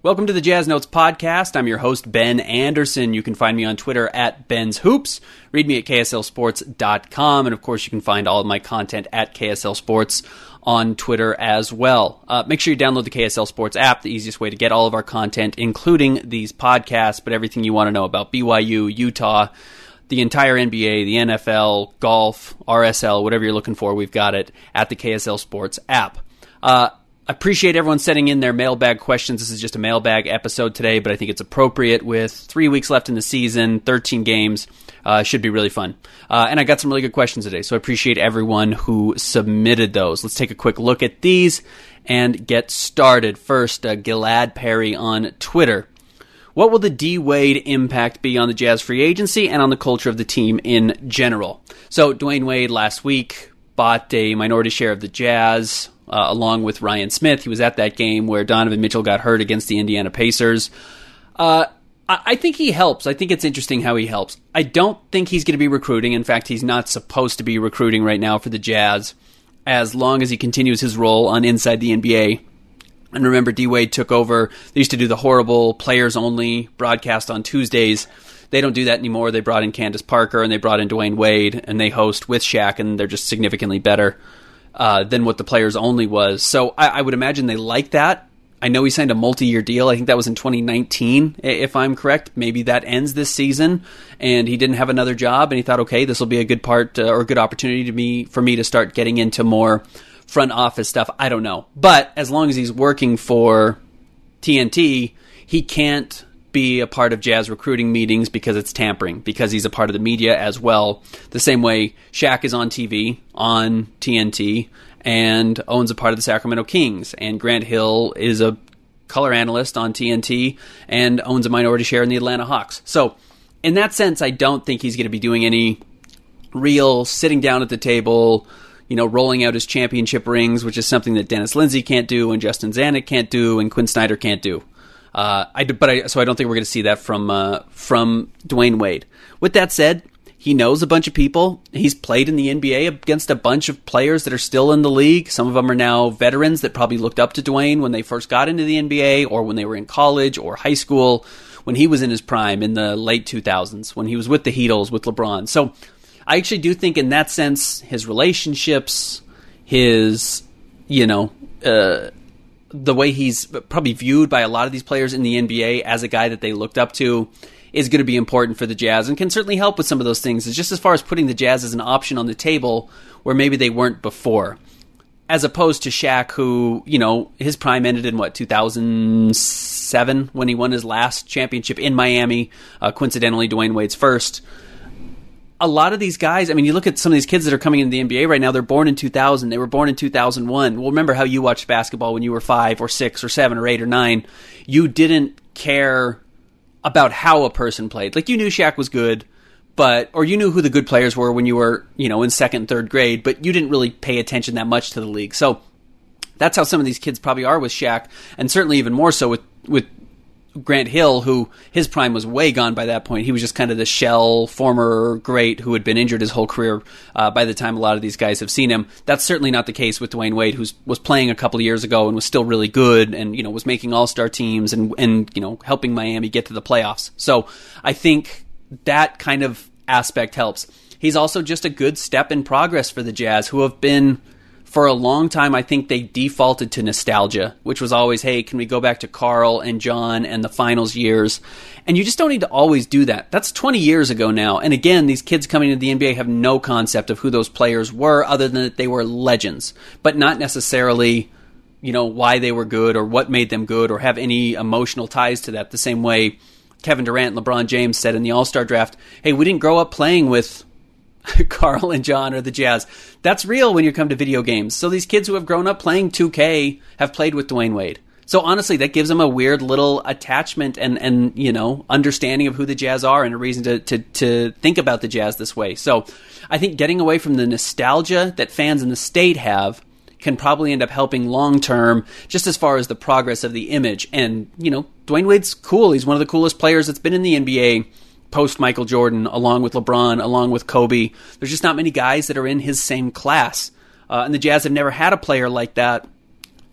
Welcome to the Jazz Notes podcast. I'm your host, Ben Anderson. You can find me on Twitter at Ben's Hoops. Read me at KSLSports.com. And of course, you can find all of my content at KSL Sports on Twitter as well. Uh, make sure you download the KSL Sports app, the easiest way to get all of our content, including these podcasts, but everything you want to know about BYU, Utah, the entire NBA, the NFL, golf, RSL, whatever you're looking for, we've got it at the KSL Sports app. Uh, appreciate everyone sending in their mailbag questions. This is just a mailbag episode today, but I think it's appropriate with three weeks left in the season, 13 games. Uh, should be really fun. Uh, and I got some really good questions today, so I appreciate everyone who submitted those. Let's take a quick look at these and get started. First, uh, Gilad Perry on Twitter. What will the D Wade impact be on the Jazz free agency and on the culture of the team in general? So, Dwyane Wade last week bought a minority share of the Jazz uh, along with Ryan Smith. He was at that game where Donovan Mitchell got hurt against the Indiana Pacers. Uh, I, I think he helps. I think it's interesting how he helps. I don't think he's going to be recruiting. In fact, he's not supposed to be recruiting right now for the Jazz as long as he continues his role on Inside the NBA. And remember, D Wade took over. They used to do the horrible players only broadcast on Tuesdays. They don't do that anymore. They brought in Candace Parker and they brought in Dwyane Wade, and they host with Shaq, and they're just significantly better uh, than what the players only was. So I, I would imagine they like that. I know he signed a multi-year deal. I think that was in 2019, if I'm correct. Maybe that ends this season, and he didn't have another job, and he thought, okay, this will be a good part uh, or a good opportunity to me for me to start getting into more front office stuff. I don't know, but as long as he's working for TNT, he can't be a part of Jazz recruiting meetings because it's tampering, because he's a part of the media as well. The same way Shaq is on TV, on TNT, and owns a part of the Sacramento Kings. And Grant Hill is a color analyst on TNT and owns a minority share in the Atlanta Hawks. So, in that sense, I don't think he's going to be doing any real sitting down at the table, you know, rolling out his championship rings, which is something that Dennis Lindsey can't do, and Justin Zanik can't do, and Quinn Snyder can't do. Uh, I, but I, so I don't think we're going to see that from uh, from Dwyane Wade. With that said, he knows a bunch of people. He's played in the NBA against a bunch of players that are still in the league. Some of them are now veterans that probably looked up to Dwyane when they first got into the NBA or when they were in college or high school, when he was in his prime in the late 2000s, when he was with the Heatles with LeBron. So I actually do think, in that sense, his relationships, his, you know, uh, the way he's probably viewed by a lot of these players in the NBA as a guy that they looked up to is going to be important for the Jazz and can certainly help with some of those things. Is just as far as putting the Jazz as an option on the table where maybe they weren't before. As opposed to Shaq, who, you know, his prime ended in what, 2007 when he won his last championship in Miami, uh, coincidentally, Dwyane Wade's first a lot of these guys, I mean, you look at some of these kids that are coming into the NBA right now, they're born in 2000. They were born in 2001. Well, remember how you watched basketball when you were five or six or seven or eight or nine. You didn't care about how a person played. Like, you knew Shaq was good, but, or you knew who the good players were when you were, you know, in second, third grade, but you didn't really pay attention that much to the league. So, that's how some of these kids probably are with Shaq, and certainly even more so with, with Grant Hill, who his prime was way gone by that point. He was just kind of the shell former great who had been injured his whole career. Uh, by the time a lot of these guys have seen him, that's certainly not the case with Dwyane Wade, who was playing a couple years ago and was still really good, and you know was making All Star teams and and you know helping Miami get to the playoffs. So I think that kind of aspect helps. He's also just a good step in progress for the Jazz, who have been for a long time, I think they defaulted to nostalgia, which was always, hey, can we go back to Karl and John and the finals years? And you just don't need to always do that. That's 20 years ago now. And again, these kids coming into the NBA have no concept of who those players were other than that they were legends, but not necessarily, you know, why they were good or what made them good or have any emotional ties to that. The same way Kevin Durant and LeBron James said in the All Star draft, hey, we didn't grow up playing with Karl and John or the Jazz. That's real when you come to video games. So these kids who have grown up playing 2K have played with Dwyane Wade. So honestly, that gives them a weird little attachment and, and you know understanding of who the Jazz are and a reason to, to, to think about the Jazz this way. So I think getting away from the nostalgia that fans in the state have can probably end up helping long term, just as far as the progress of the image. And you know, Dwyane Wade's cool. He's one of the coolest players that's been in the NBA post Michael Jordan, along with LeBron, along with Kobe. There's just not many guys that are in his same class. Uh, and the Jazz have never had a player like that,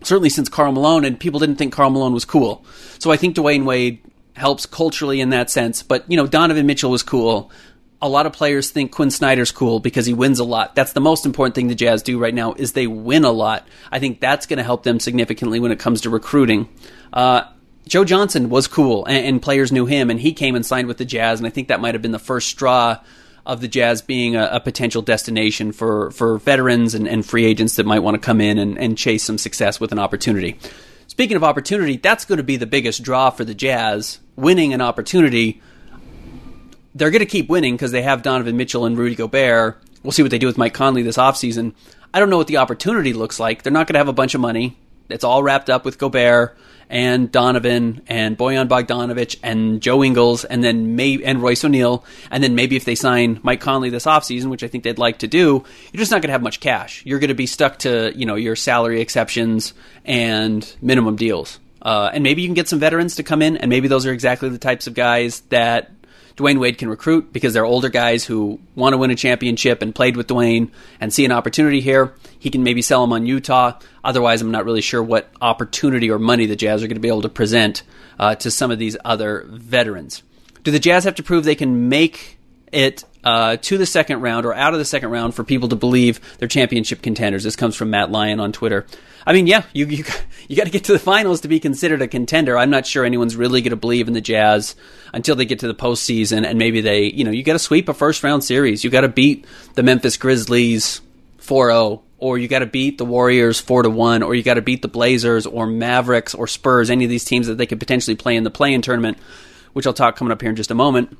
certainly since Karl Malone, and people didn't think Karl Malone was cool. So I think Dwyane Wade helps culturally in that sense. But, you know, Donovan Mitchell was cool. A lot of players think Quinn Snyder's cool because he wins a lot. That's the most important thing the Jazz do right now is they win a lot. I think that's going to help them significantly when it comes to recruiting. Uh, Joe Johnson was cool, and, and, players knew him, and he came and signed with the Jazz, and I think that might have been the first straw of the Jazz being a, a potential destination for, for veterans and, and, free agents that might want to come in and, and chase some success with an opportunity. Speaking of opportunity, that's going to be the biggest draw for the Jazz, winning an opportunity. They're going to keep winning because they have Donovan Mitchell and Rudy Gobert. We'll see what they do with Mike Conley this offseason. I don't know what the opportunity looks like. They're not going to have a bunch of money. It's all wrapped up with Gobert and Donovan and Bojan Bogdanovich and Joe Ingles and then may and Royce O'Neale and then maybe if they sign Mike Conley this offseason, which I think they'd like to do, you're just not going to have much cash. You're going to be stuck to, you know, your salary exceptions and minimum deals. Uh, and maybe you can get some veterans to come in, and maybe those are exactly the types of guys that Dwyane Wade can recruit because they're older guys who want to win a championship and played with Dwyane and see an opportunity here. He can maybe sell them on Utah. Otherwise, I'm not really sure what opportunity or money the Jazz are going to be able to present uh, to some of these other veterans. Do the Jazz have to prove they can make it uh, to the second round or out of the second round for people to believe they're championship contenders? This comes from Matt Lyon on Twitter. I mean, yeah, you you, you got to get to the finals to be considered a contender. I'm not sure anyone's really going to believe in the Jazz until they get to the postseason, and maybe they, you know, you got to sweep a first round series. You got to beat the Memphis Grizzlies 4-0 or you got to beat the Warriors 4 to 1 or you got to beat the Blazers or Mavericks or Spurs any of these teams that they could potentially play in the play-in tournament which I'll talk coming up here in just a moment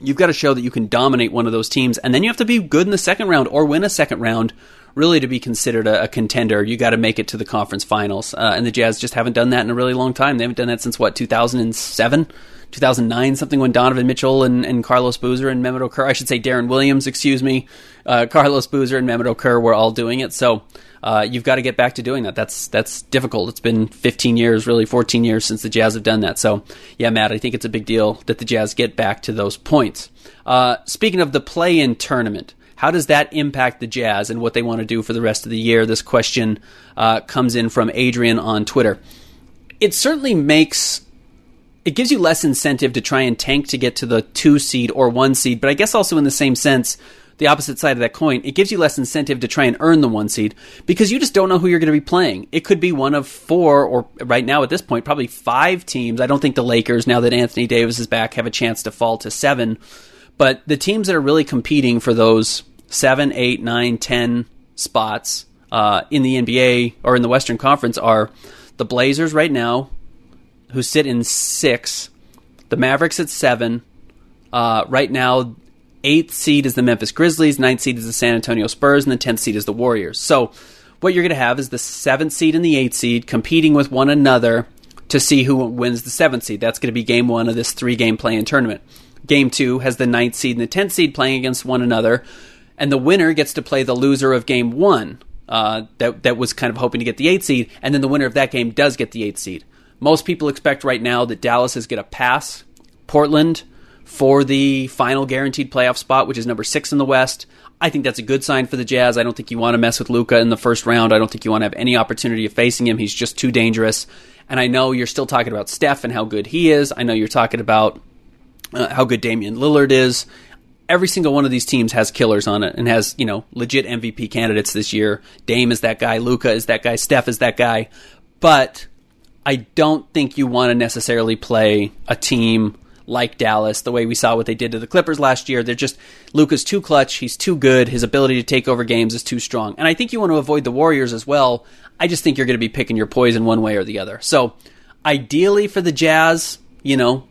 you've got to show that you can dominate one of those teams and then you have to be good in the second round or win a second round really to be considered a, a contender, you got to make it to the conference finals. Uh, and the Jazz just haven't done that in a really long time. They haven't done that since what 2007. 2009, something when Donovan Mitchell and, and Carlos Boozer and Mehmet Okur, I should say Deron Williams, excuse me, uh, Carlos Boozer and Mehmet Okur were all doing it. So uh, you've got to get back to doing that. That's that's difficult. It's been 15 years, really 14 years since the Jazz have done that. So yeah, Matt, I think it's a big deal that the Jazz get back to those points. Uh, speaking of the play-in tournament, how does that impact the Jazz and what they want to do for the rest of the year? This question uh, comes in from Adrian on Twitter. It certainly makes it gives you less incentive to try and tank to get to the two seed or one seed, but I guess also in the same sense, the opposite side of that coin, it gives you less incentive to try and earn the one seed because you just don't know who you're going to be playing. It could be one of four, or right now at this point, probably five teams. I don't think the Lakers, now that Anthony Davis is back, have a chance to fall to seven. But the teams that are really competing for those seven, eight, nine, ten spots uh, in the NBA or in the Western Conference are the Blazers right now, who sit in six, the Mavericks at seven. Uh, right now, eighth seed is the Memphis Grizzlies, ninth seed is the San Antonio Spurs, and the tenth seed is the Warriors. So, what you're going to have is the seventh seed and the eighth seed competing with one another to see who wins the seventh seed. That's going to be game one of this three game play in tournament. Game two has the ninth seed and the tenth seed playing against one another and the winner gets to play the loser of game one. Uh, that that was kind of hoping to get the eight seed, and then the winner of that game does get the eight seed. Most people expect right now that Dallas is going to pass Portland for the final guaranteed playoff spot, which is number six in the West. I think that's a good sign for the Jazz. I don't think you want to mess with Luka in the first round. I don't think you want to have any opportunity of facing him. He's just too dangerous. And I know you're still talking about Steph and how good he is. I know you're talking about uh, how good Damian Lillard is every single one of these teams has killers on it and has, you know, legit MVP candidates this year. Dame is that guy, Luka is that guy, Steph is that guy. But I don't think you want to necessarily play a team like Dallas, the way we saw what they did to the Clippers last year. They're just Luka's too clutch, he's too good, his ability to take over games is too strong. And I think you want to avoid the Warriors as well. I just think you're going to be picking your poison one way or the other. So, ideally for the Jazz, you know,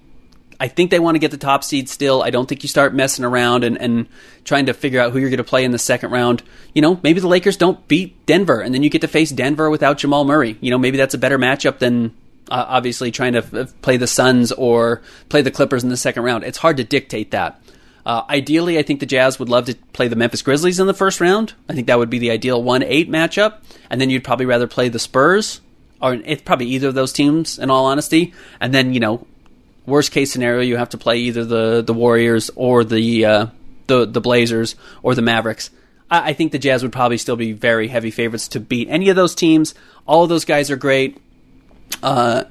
I think they want to get the top seed still. I don't think you start messing around and, and trying to figure out who you're going to play in the second round. You know, maybe the Lakers don't beat Denver, and then you get to face Denver without Jamal Murray. You know, maybe that's a better matchup than uh, obviously trying to f- play the Suns or play the Clippers in the second round. It's hard to dictate that. Uh, ideally, I think the Jazz would love to play the Memphis Grizzlies in the first round. I think that would be the ideal 1 8 matchup. And then you'd probably rather play the Spurs, or it's probably either of those teams, in all honesty. And then, you know, worst case scenario, you have to play either the, the Warriors or the, uh, the, the Blazers or the Mavericks. I, I think the Jazz would probably still be very heavy favorites to beat any of those teams. All of those guys are great. Uh,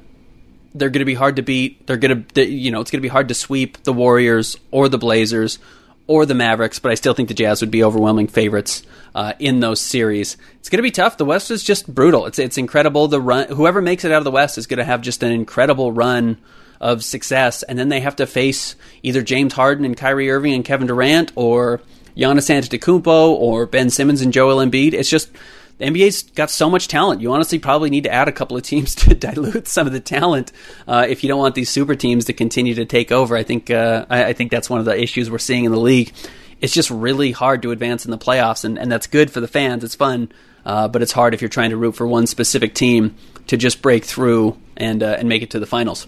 they're going to be hard to beat. They're going to, you know, it's going to be hard to sweep the Warriors or the Blazers or the Mavericks, but I still think the Jazz would be overwhelming favorites uh, in those series. It's going to be tough. The West is just brutal. It's it's incredible. The run, whoever makes it out of the West is going to have just an incredible run of success, and then they have to face either James Harden and Kyrie Irving and Kevin Durant, or Giannis Antetokounmpo, or Ben Simmons and Joel Embiid. It's just the NBA's got so much talent. You honestly probably need to add a couple of teams to dilute some of the talent uh, if you don't want these super teams to continue to take over. I think uh, I, I, think that's one of the issues we're seeing in the league. It's just really hard to advance in the playoffs, and, and that's good for the fans. It's fun, uh, but it's hard if you're trying to root for one specific team to just break through and uh, and make it to the finals.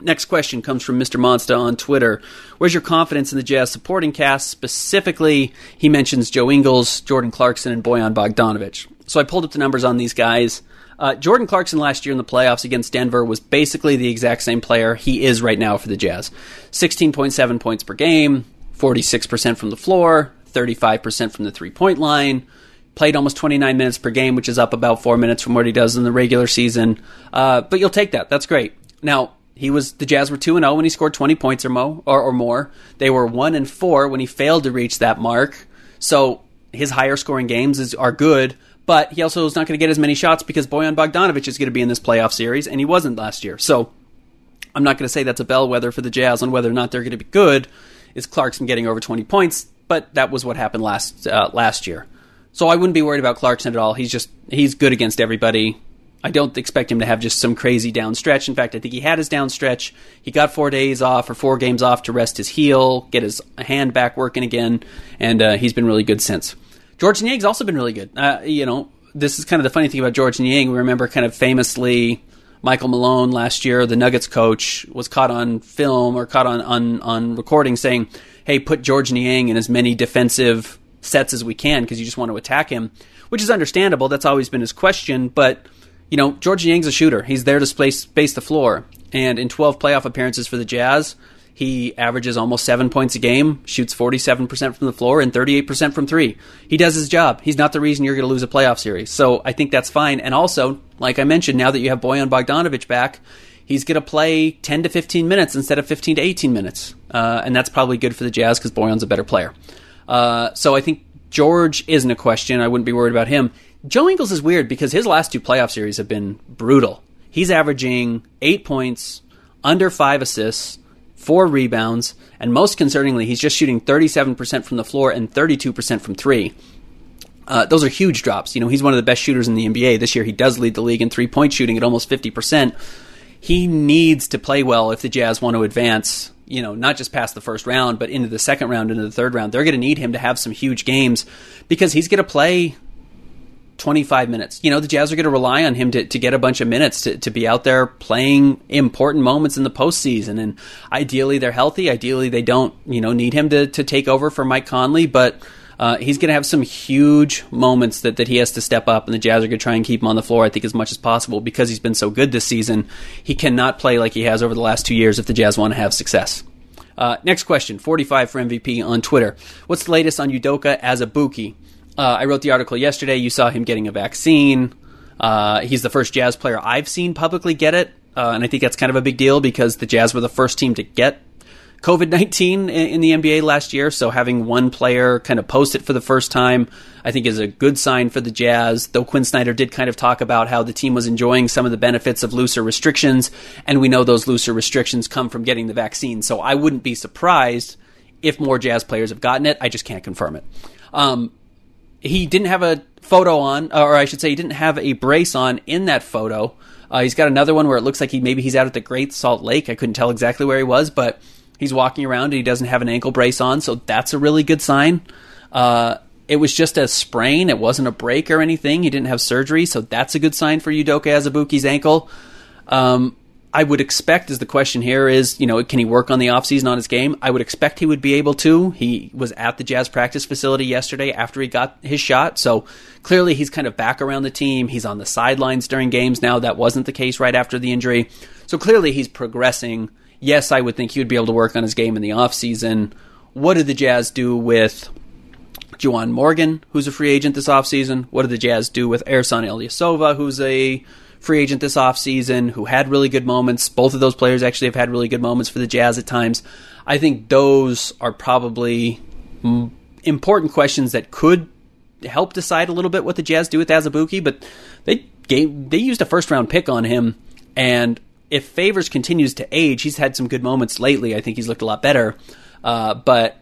Next question comes from Mr. Monsta on Twitter. Where's your confidence in the Jazz supporting cast? Specifically, he mentions Joe Ingles, Jordan Clarkson, and Bojan Bogdanovich. So I pulled up the numbers on these guys. Uh, Jordan Clarkson last year in the playoffs against Denver was basically the exact same player he is right now for the Jazz. 16.7 points per game, 46% from the floor, 35% from the three point line. Played almost 29 minutes per game, which is up about four minutes from what he does in the regular season. Uh, but you'll take that. That's great. Now, he was the Jazz were two and zero oh when he scored twenty points or more, or, or more. They were one and four when he failed to reach that mark. So his higher scoring games is, are good, but he also is not going to get as many shots because Bojan Bogdanovich is going to be in this playoff series, and he wasn't last year. So I'm not going to say that's a bellwether for the Jazz on whether or not they're going to be good. Is Clarkson getting over 20 points? But that was what happened last uh, last year. So I wouldn't be worried about Clarkson at all. He's just he's good against everybody. I don't expect him to have just some crazy down stretch. In fact, I think he had his down stretch. He got four days off or four games off to rest his heel, get his hand back working again, and uh, he's been really good since. Georges Niang's also been really good. Uh, you know, this is kind of the funny thing about George Niang. We remember kind of famously Michael Malone last year, the Nuggets coach, was caught on film or caught on, on, on recording saying, hey, put George Niang in as many defensive sets as we can because you just want to attack him, which is understandable. That's always been his question, but you know, George Niang's a shooter. He's there to space, space the floor. And in 12 playoff appearances for the Jazz, he averages almost seven points a game, shoots 47% from the floor, and 38% from three. He does his job. He's not the reason you're going to lose a playoff series. So I think that's fine. And also, like I mentioned, now that you have Bojan Bogdanovic back, he's going to play 10 to 15 minutes instead of 15 to 18 minutes. Uh, and that's probably good for the Jazz because Bojan's a better player. Uh, so I think George isn't a question. I wouldn't be worried about him. Joe Ingles is weird because his last two playoff series have been brutal. He's averaging eight points, under five assists, four rebounds, and most concerningly, he's just shooting 37% from the floor and 32% from three. Uh, those are huge drops. You know, he's one of the best shooters in the NBA. This year, he does lead the league in three point shooting at almost 50%. He needs to play well if the Jazz want to advance, you know, not just past the first round, but into the second round, into the third round. They're going to need him to have some huge games because he's going to play 25 minutes. You know, the Jazz are going to rely on him to, to get a bunch of minutes to, to be out there playing important moments in the postseason. And ideally, they're healthy. Ideally, they don't, you know, need him to, to take over for Mike Conley. But uh, he's going to have some huge moments that, that he has to step up, and the Jazz are going to try and keep him on the floor, I think, as much as possible because he's been so good this season. He cannot play like he has over the last two years if the Jazz want to have success. Uh, next question 45 for MVP on Twitter. What's the latest on Udoka Azubuike? Uh, I wrote the article yesterday. You saw him getting a vaccine. Uh, he's the first Jazz player I've seen publicly get it, uh, and I think that's kind of a big deal because the Jazz were the first team to get COVID 19 in the NBA last year, so having one player kind of post it for the first time, I think is a good sign for the Jazz. Though Quinn Snyder did kind of talk about how the team was enjoying some of the benefits of looser restrictions, and we know those looser restrictions come from getting the vaccine. So I wouldn't be surprised if more Jazz players have gotten it. I just can't confirm it. Um, he didn't have a photo on, or I should say, he didn't have a brace on in that photo. Uh, he's got another one where it looks like he maybe he's out at the Great Salt Lake. I couldn't tell exactly where he was, but he's walking around and he doesn't have an ankle brace on, so that's a really good sign. Uh, it was just a sprain. It wasn't a break or anything. He didn't have surgery, so that's a good sign for Udoka Azubuike's ankle. Um, I would expect, as the question here is, you know, can he work on the offseason on his game? I would expect he would be able to. He was at the Jazz practice facility yesterday after he got his shot, so clearly he's kind of back around the team. He's on the sidelines during games now. That wasn't the case right after the injury. So clearly he's progressing. Yes, I would think he would be able to work on his game in the offseason. What did the Jazz do with Juwan Morgan, who's a free agent this offseason? What did the Jazz do with Ersan Ilyasova, who's a free agent this offseason, who had really good moments? Both of those players actually have had really good moments for the Jazz at times. I think those are probably important questions that could help decide a little bit what the Jazz do with Azubuike, but they gave, they used a first round pick on him, and if Favors continues to age, he's had some good moments lately. I think he's looked a lot better, uh, but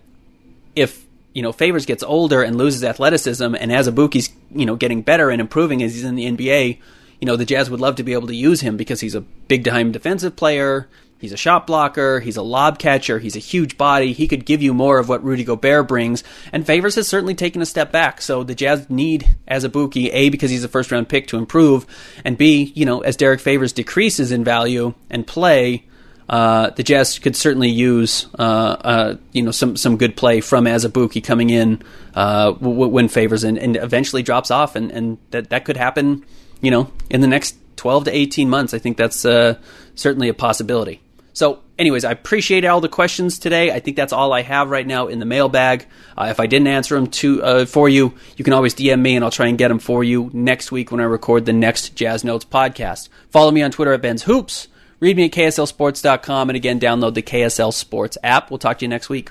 if you know Favors gets older and loses athleticism, and Azubuike's you know getting better and improving as he's in the NBA, you know the Jazz would love to be able to use him because he's a big time defensive player. He's a shot blocker. He's a lob catcher. He's a huge body. He could give you more of what Rudy Gobert brings. And Favors has certainly taken a step back. So the Jazz need Azubuike, A, because he's a first round pick to improve, and B, you know, as Derrick Favors decreases in value and play, uh, the Jazz could certainly use uh, uh, you know some some good play from Azubuike coming in uh, w- when Favors and, and, eventually drops off, and, and that that could happen you know in the next twelve to eighteen months. I think that's uh, certainly a possibility. So, anyways, I appreciate all the questions today. I think that's all I have right now in the mailbag. Uh, if I didn't answer them to for you, you can always DM me, and I'll try and get them for you next week when I record the next Jazz Notes podcast. Follow me on Twitter at Ben's Hoops. Read me at KSLSports.com and again, download the KSL Sports app. We'll talk to you next week.